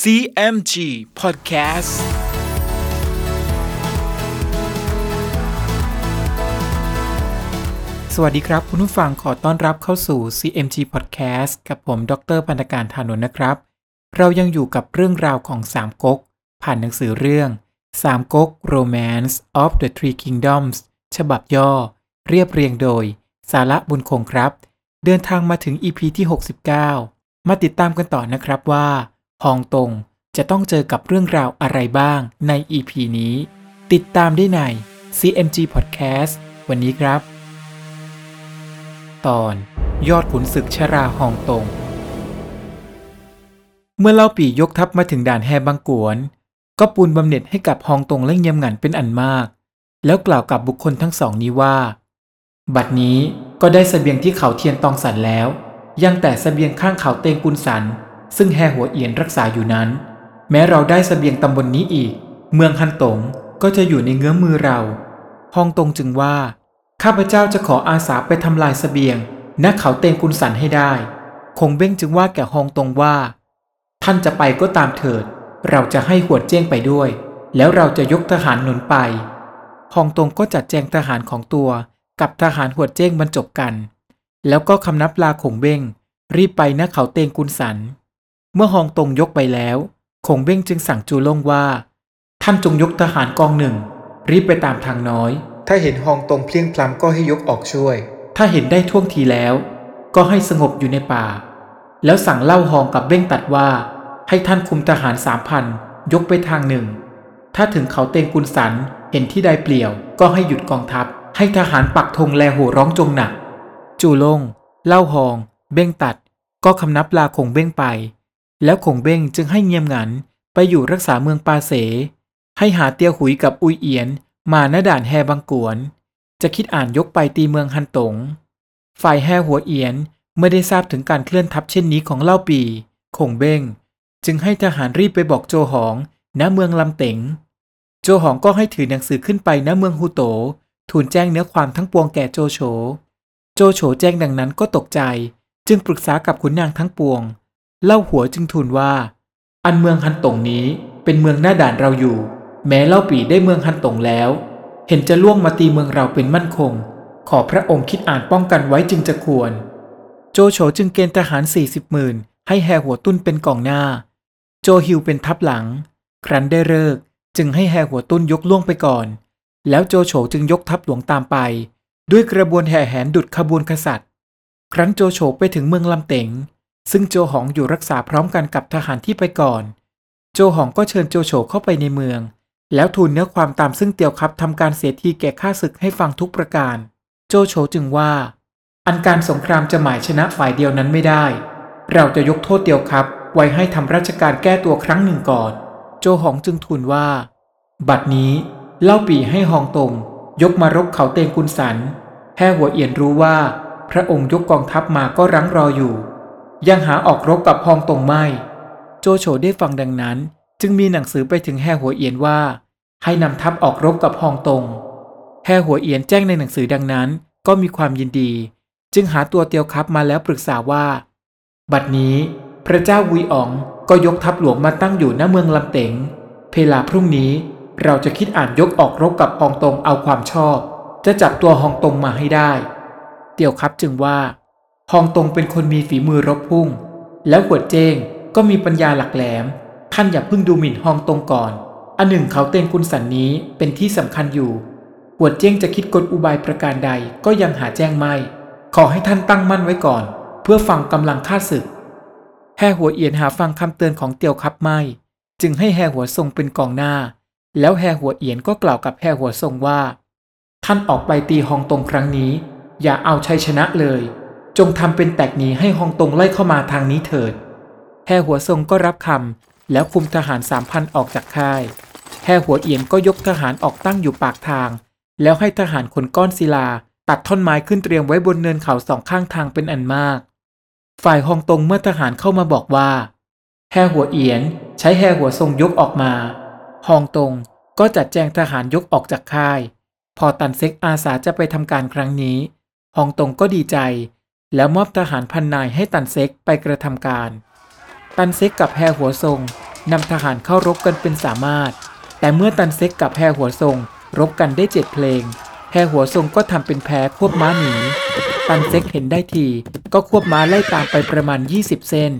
CMG Podcast สวัสดีครับ คุณผู้ฟังขอต้อนรับเข้าสู่ CMG Podcast กับผม ดรพันธการธานนท์นะครับ เรายังอยู่กับเรื่องราวของสามก๊ก ผ่านหนังสือเรื่องสามก๊ก Romance of the Three Kingdoms ฉบับย่อ เรียบเรียงโดย สาระบุญคงครับ เดินทางมาถึง EP ที่ 69 มาติดตามกันต่อนะครับว่า ฮองตงจะต้องเจอกับเรื่องราวอะไรบ้างใน EP นี้ ติดตามได้ใน CMG Podcast วันนี้ครับ ตอนยอดขุนศึกชราฮองตง เมื่อเล่าปียกทัพมาถึงด่านแฮบังกวน ก็ปูนบำเหน็จให้กับฮองตงและเงียมหงันเป็นอันมาก แล้วกล่าวกับบุคคลทั้งสองนี้ว่า บัดนี้ก็ได้สเสบียงที่เขาเทียนตองสันแล้ว ยังแต่สเสบียงข้างเขาเตงกุนสัน ซึ่งแฮหัวเอียนรักษาอยู่นั้น แม้เราได้สเสบียงตำบลนนี้อีก เมืองฮันตงก็จะอยู่ในเงื้อมมือเราฮองตงจึงว่า ข้าพเจ้าจะขออาสาไปทำลายสเสบียงณเขาเตงกุนสันให้ได้ คงเบ้งจึงว่าแก่ฮองตงว่า ท่านจะไปก็ตามเถิด เราจะให้หัวดเจ้งไปด้วย แล้วเราจะยกทหารหนุนไปฮองตงก็จัดแจงทหารของตัวกับทหารหัวดเจ้งบรรจบกัน แล้วก็คำนับลาขงเบ้งรีบไปณเขาเตงกุนสัน เมื่อฮองตงยกไปแล้วคงเบ้งจึงสั่งจูล่งว่า ท่านจงยกทหารกองหนึ่ง รีบไปตามทางน้อย ถ้าเห็นฮองตงเพลียงพล้ำก็ให้ยกออกช่วย ถ้าเห็นได้ท่วงทีแล้ว ก็ให้สงบอยู่ในป่า แล้วสั่งเล่าฮองกับเบ้งตัดว่า ให้ท่านคุมทหารสามพันยกไปทางหนึ่ง ถ้าถึงเขาเตงกุนสันเห็นที่ใดเปลี่ยว ก็ให้หยุดกองทัพ ให้ทหารปักธงแลโหร้องจงหนัก จูลงเล่าฮอง เบ้งตัด ก็คำนับลาคงเบ้งไป แล้วคงเบ้งจึงให้เงียมงันไปอยู่รักษาเมืองปาเส ให้หาเตียวหุยกับอุยเอียนมาหน้าด่านแฮบังกวน จะคิดอ่านยกไปตีเมืองฮันตง ฝ่ายแฮหัวเอียนเมื่อได้ทราบถึงการเคลื่อนทัพเช่นนี้ของเล่าปีคงเบ้ง จึงให้ทหารรีบไปบอกโจหองณเมืองลำเต๋งโจหองก็ให้ถือหนังสือขึ้นไปณเมืองฮูโตทูลแจ้งเนื้อความทั้งปวงแก่โจโฉ โจโฉแจ้งดังนั้นก็ตกใจ จึงปรึกษากับขุนนางทั้งปวง เล่าหัวจึงทูลว่า อันเมืองฮันตงนี้เป็นเมืองหน้าด่านเราอยู่ แม้เล่าปีได้เมืองฮันตงแล้ว เห็นจะล่วงมาตีเมืองเราเป็นมั่นคง ขอพระองค์คิดอ่านป้องกันไว้จึงจะควร โจโฉจึงเกณฑ์ทหารสี่สิบหมื่นให้แฮหัวตุ้นเป็นกองหน้า โจฮิวเป็นทัพหลัง ครั้นได้เลิกจึงให้แฮหัวตุ้นยกล่วงไปก่อน แล้วโจโฉจึงยกทัพหลวงตามไป ด้วยกระบวนแห่แหนดุดขบวนกษัตริย์ ครั้นโจโฉไปถึงเมืองลำเต๋ง ซึ่งโจหองอยู่รักษาพร้อมกันกับทหารที่ไปก่อน โจหองก็เชิญโจโฉเข้าไปในเมือง แล้วทูลเนื้อความตามซึ่งเตียวครับทำการเสียทีแก่ข้าศึกให้ฟังทุกประการ โจโฉจึงว่า อันการสงครามจะหมายชนะฝ่ายเดียวนั้นไม่ได้ เราจะยกโทษเตียวครับ ไว้ให้ทำราชการแก้ตัวครั้งหนึ่งก่อน โจหองจึงทูลว่า บัดนี้เล่าปีให้ฮองตงยกมารบเขาเตงกุนสันแห่หัวเอียนรู้ว่า พระองค์ยกกองทัพมาก็รั้งรออยู่ ยังหาออกรบกับฮองตงไม่ โจโฉได้ฟังดังนั้น จึงมีหนังสือไปถึงแห่หัวเอียนว่า ให้นำทัพออกรบกับฮองตงแห่หัวเอียนแจ้งในหนังสือดังนั้น ก็มีความยินดี จึงหาตัวเตียวครับมาแล้วปรึกษาว่า บัดนี้พระเจ้าวุยอ๋องก็ยกทัพหลวงมาตั้งอยู่ณเมืองลำเต๋งเพลาพรุ่งนี้เราจะคิดอ่านยกออกรบกับฮองตงเอาความชอบ จะจับตัวฮองตงมาให้ได้ เตียวครับจึงว่า ฮองตงเป็นคนมีฝีมือรบพุ่ง แล้วหัวเจงก็มีปัญญาหลักแหลม ท่านอย่าเพิ่งดูหมิ่นฮองตงก่อน อันหนึ่งเขาเตงกุนสันนี้เป็นที่สำคัญอยู่ หัวเจงจะคิดกลอุบายประการใดก็ยังหาแจ้งไม่ ขอให้ท่านตั้งมั่นไว้ก่อน เพื่อฟังกำลังฆ่าศึก แห่หัวเอียนหาฟังคำเตือนของเตียวครับไม่ จึงให้แห่หัวทรงเป็นกองหน้า แล้วแห่หัวเอียนก็กล่าวกับแห่หัวทรงว่า ท่านออกไปตีฮองตงครั้งนี้ อย่าเอาชัยชนะเลย จงทำเป็นแตกหนีให้ฮองตงไล่เข้ามาทางนี้เถิดแห่หัวทรงก็รับคำแล้วคุมทหารสามพันออกจากค่ายแห่หัวเอียนก็ยกทหารออกตั้งอยู่ปากทาง แล้วให้ทหารคนก้อนศิลา ตัดท่อนไม้ขึ้นเตรียมไว้บนเนินเขาสองข้างทางเป็นอันมาก ฝ่ายฮองตงเมื่อทหารเข้ามาบอกว่าแห่หัวเอียนใช้แห่หัวทรงยกออกมาฮองตงก็จัดแจงทหารยกออกจากค่าย พอตันเซ็กอาสาจะไปทำการครั้งนี้ฮองตงก็ดีใจ แล้วมอบทหารพันนายให้ตันเซ็กไปกระทำการ ตันเซ็กกับแฮหัวซงนำทหารเข้ารบกันเป็นสามารถ แต่เมื่อตันเซ็กกับแพรหัวทรงรบกันได้เจ็ดเพลงแพรหัวทรงก็ทำเป็นแพ้ควบม้าหนี ตันเซ็กเห็นได้ทีก็ควบม้าไล่ตามไปประมาณ 20 เส้น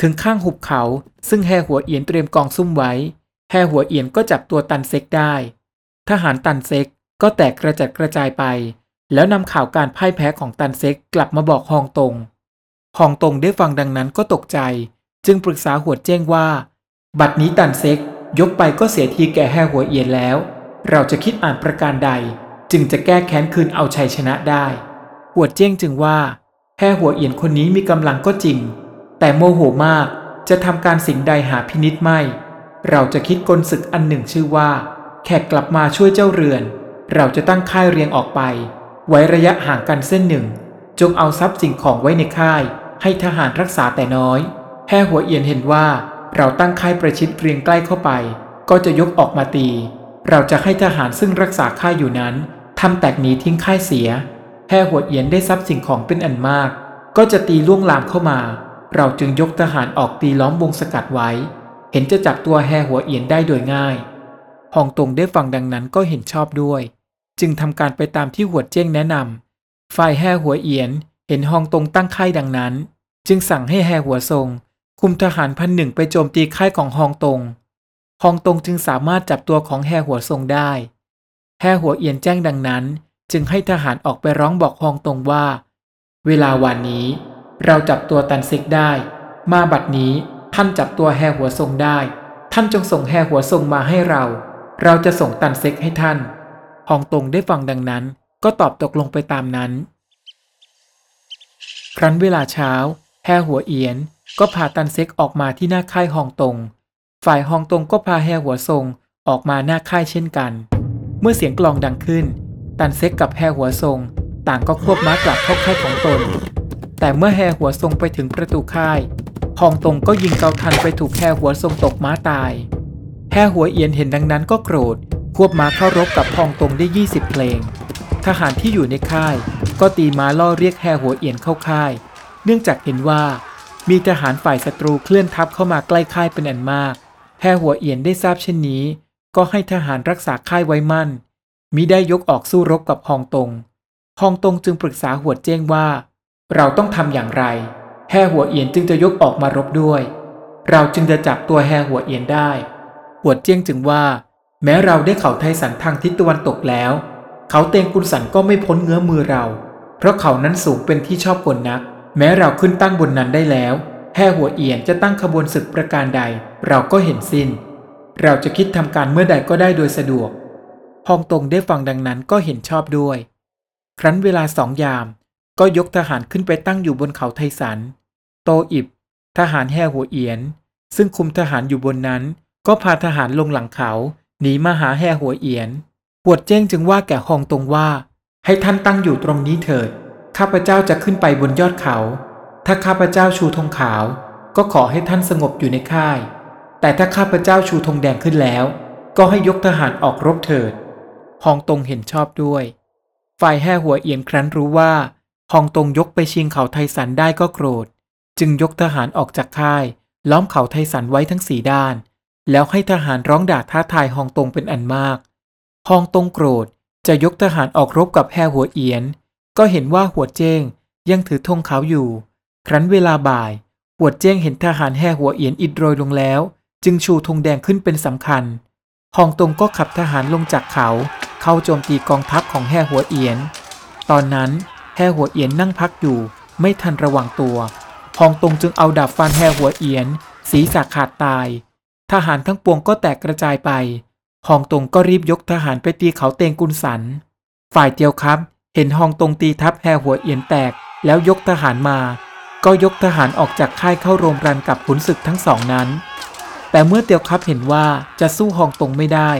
ถึงข้างหุบเขา ซึ่งแฮหัวเอียนเตรียมกองซุ่มไว้ แฮหัวเอียนก็จับตัวตันเซ็กได้ ทหารตันเซ็กก็แตกกระจัดกระจายไป แล้วนำข่าวการพ่ายแพ้ของตันเซ็กกลับมาบอกฮองตง ฮองตงได้ฟังดังนั้นก็ตกใจ จึงปรึกษาหวดเจ้งว่า บัดนี้ตันเซ็กยกไปก็เสียทีแก่แฮหัวเอียนแล้ว เราจะคิดอ่านประการใด จึงจะแก้แค้นคืนเอาชัยชนะได้ หัวเจ้งจึงว่าแฮหัวเอียนคนนี้มีกำลังก็จริง แต่โมโหมากจะทำการสิ่งใดหาพินิษไม่ เราจะคิดกลศึกอันหนึ่งชื่อว่า แขกกลับมาช่วยเจ้าเรือน เราจะตั้งค่ายเรียงออกไป ไว้ระยะห่างกันเส้นหนึ่ง จงเอาทรัพย์สิ่งของไว้ในค่าย ให้ทหารรักษาแต่น้อยแห่หัวเอียนเห็นว่าเราตั้งค่ายประชิดเรียงใกล้เข้าไป ก็จะยกออกมาตี เราจะให้ทหารซึ่งรักษาค่ายอยู่นั้นทำแตกหนีทิ้งค่ายเสียแห่หัวเอียนได้ทรัพย์สิ่งของเป็นอันมาก ก็จะตีล่วงลามเข้ามา เราจึงยกทหารออกตีล้อมวงสกัดไว้ เห็นจะจับตัวแห่หัวเอียนได้โดยง่ายฮองตงได้ฟังดังนั้นก็เห็นชอบด้วย จึงทำการไปตามที่หัวเจ้งแนะนำฝ่ายแห่หัวเอียนเห็นฮองตงตั้งค่ายดังนั้น จึงสั่งให้แห่หัวทรง คุมทหารพันหนึ่งไปโจมตีค่ายของฮองตงฮองตงจึงสามารถจับตัวของแห่หัวทรงได้แห่หัวเอียนแจ้งดังนั้น จึงให้ทหารออกไปร้องบอกฮองตงว่า เวลาวันนี้ เราจับตัวตันเซ็กได้ มาบัดนี้ท่านจับตัวแห่หัวทรงได้ ท่านจงส่งแห่หัวทรงมาให้เรา เราจะส่งตันเซ็กให้ท่าน ฮองตงได้ฟังดังนั้น ก็ตอบตกลงไปตามนั้น ครั้นเวลาเช้าแฮหัวเอียน ก็พาตันเซ็กออกมาที่หน้าค่ายฮองตง ฝ่ายฮองตงก็พาแฮหัวทรงออกมาหน้าค่ายเช่นกัน เมื่อเสียงกลองดังขึ้น ตันเซ็กกับแฮหัวทรง ต่างก็ควบม้ากลับเข้าค่ายของตน แต่เมื่อแฮหัวทรงไปถึงประตูค่ายฮองตงก็ยิงเกาทันไปถูกแฮหัวทรงตกม้าตายแฮหัวเอียนเห็นดังนั้นก็โกรธ ควบม้าเข้ารบกับฮองตรงได้ 20 เพลง ทหารที่อยู่ในค่าย ก็ตีม้าล่อเรียกแฮหัวเอียนเข้าค่าย เนื่องจากเห็นว่า มีทหารฝ่ายศัตรูเคลื่อนทัพเข้ามาใกล้ค่ายเป็นอันมาก แฮหัวเอียนได้ทราบเช่นนี้ ก็ให้ทหารรักษาค่ายไว้มั่นมิได้ยกออกสู้รบกับฮองตง ฮองตงจึงปรึกษาหัวเจ้งว่า เราต้องทำอย่างไร แฮหัวเอียนจึงจะยกออกมารบด้วย เราจึงจะจับตัวแฮหัวเอียนได้ หัวเจ้งจึงว่า แม้เราได้เขาไทสันทางทิศตะวันตกแล้ว เขาเตงกุลสันก็ไม่พ้นเงื้อมือเรา เพราะเขานั้นสูงเป็นที่ชอบกลนัก แม้เราขึ้นตั้งบนนั้นได้แล้วแห่หัวเอียนจะตั้งขบวนศึกประการใด เราก็เห็นสิ้น เราจะคิดทำการเมื่อใดก็ได้โดยสะดวกฮองตงได้ฟังดังนั้นก็เห็นชอบด้วย ครั้นเวลาสองยาม ก็ยกทหารขึ้นไปตั้งอยู่บนเขาไทสัน โตอิบ ทหารแห่หัวเอียน ซึ่งคุมทหารอยู่บนนั้น ก็พาทหารลงหลังเขา หนีมาหาแห่หัวเอียนปวดเจ้งจึงว่าแก่ฮองตงว่า ให้ท่านตั้งอยู่ตรงนี้เถิด ข้าพเจ้าจะขึ้นไปบนยอดเขา ถ้าข้าพเจ้าชูธงขาว ก็ขอให้ท่านสงบอยู่ในค่าย แต่ถ้าข้าพเจ้าชูธงแดงขึ้นแล้ว ก็ให้ยกทหารออกรบเถิดฮองตงเห็นชอบด้วย ฝ่ายแห่หัวเอียนครั้นรู้ว่าฮองตงยกไปชิงเขาไทสันได้ก็โกรธ จึงยกทหารออกจากค่าย ล้อมเขาไทสันไว้ทั้งสี่ด้าน แล้วให้ทหารร้องด่าท้าทายฮองตงเป็นอันมาก ฮองตงโกรธจะยกทหารออกรบกับแห่หัวเอียน ก็เห็นว่าหัวเจ้งยังถือธงขาวอยู่ ครั้นเวลาบ่าย หัวเจ้งเห็นทหารแห่หัวเอียนอิดโรยลงแล้ว จึงชูธงแดงขึ้นเป็นสำคัญ ฮองตงก็ขับทหารลงจากเขา เข้าโจมตีกองทัพของแห่หัวเอียน ตอนนั้นแห่หัวเอียนนั่งพักอยู่ ไม่ทันระวังตัว ฮองตงจึงเอาดาบฟันแห่หัวเอียน ศีรษะขาดตาย ทหารทั้งปวงก็แตกกระจายไปฮองตงก็รีบยกทหารไปตีเขาเตงกุนสัน ฝ่ายเตียวครับ เห็นฮองตงตีทัพแห่หัวเอียนแตก แล้วยกทหารมา ก็ยกทหารออกจากค่ายเข้าโรมรันกับขุนศึกทั้งสองนั้น แต่เมื่อเตียวครับเห็นว่าจะสู้ฮองตงไม่ได้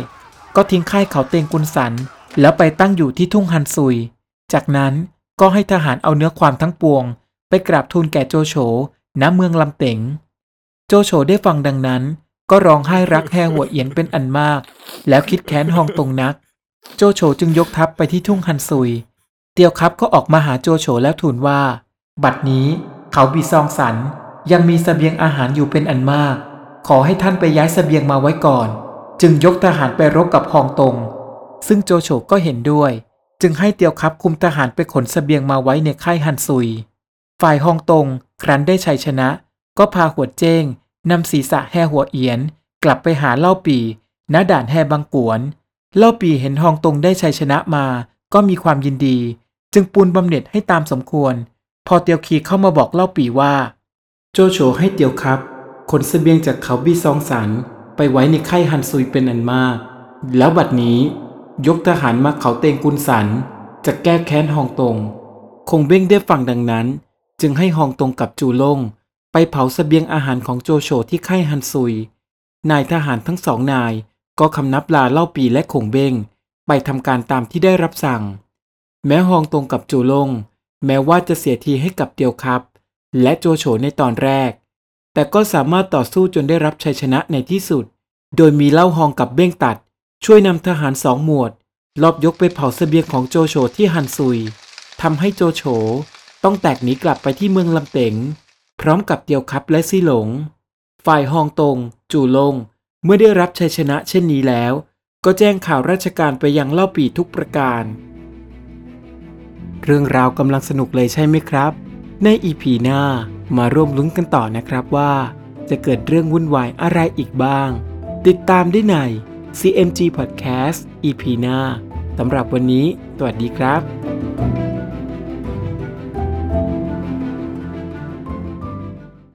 ก็ทิ้งค่ายเขาเตงกุนสัน แล้วไปตั้งอยู่ที่ทุ่งฮันซุย จากนั้นก็ให้ทหารเอาเนื้อความทั้งปวง ไปกราบทูลแก่โจโฉณเมืองลำเต๋งโจโฉได้ฟังดังนั้น ก็ร้องไห้รักแห่หัวเอียนเป็นอันมาก แล้วคิดแค้นฮองตงนัก โจโฉจึงยกทัพไปที่ทุ่งฮันซุย เตียวครับก็ออกมาหาโจโฉแล้วทูลว่า บัดนี้เขาบีซองสันยังมีสเสบียงอาหารอยู่เป็นอันมาก ขอให้ท่านไปย้ายเสบียงมาไว้ก่อน จึงยกทหารไปรบกับฮองตง ซึ่งโจโฉก็เห็นด้วย จึงให้เตียวครับคุมทหารไปขนเสบียงมาไว้ในค่ายฮันซุย ฝ่ายฮองตงครั้นได้ชัยชนะ ก็พาหัวเจ้ง นำศีรษะแห่หัวเอียน กลับไปหาเล่าปีณด่านแห่บางกวน เล่าปีเห็นฮองตงได้ชัยชนะมา ก็มีความยินดี จึงปูนบำเหน็จให้ตามสมควร พอเตียวคีเข้ามาบอกเล่าปีว่า โจโฉให้เตียวครับขนเสบียงจากเขาบี้ซองสันไปไว้ในค่ายฮันซุยเป็นอันมาก แล้วบัดนี้ยกทหารมาเขาเตงกุนสัน จะแก้แค้นฮองตง คงเบ้งได้ฟังดังนั้น จึงให้ฮองตงกับจูลง ไปเผาเสบียงอาหารของโจโฉที่ค่ายฮันซุย นายทหารทั้งสองนายก็คำนับลาเล่าปีและคงเบงไปทำการตามที่ได้รับสั่ง แม้ฮองตรงกับจูลง แม้ว่าจะเสียทีให้กับเตียวครับ และโจโฉในตอนแรก แต่ก็สามารถต่อสู้จนได้รับชัยชนะในที่สุด โดยมีเล่าฮองกับเบ้งตัด ช่วยนำทหารสองหมวด ลอบยกไปเผาเสบียงของโจโฉที่ฮันซุยทำให้โจโฉต้องแตกหนีกลับไปที่เมืองลำเต็ง พร้อมกับเตียวคับและซี่หลง ฝ่ายฮองตง จู่ลง เมื่อได้รับชัยชนะเช่นนี้แล้ว ก็แจ้งข่าวราชการไปยังเล่าปีทุกประการ เรื่องราวกำลังสนุกเลยใช่ไหมครับ ในอีพีหน้ามาร่วมลุ้นกันต่อนะครับว่า จะเกิดเรื่องวุ่นวายอะไรอีกบ้าง ติดตามได้ใน CMG Podcast EP หน้าสำหรับวันนี้ สวัสดีครับ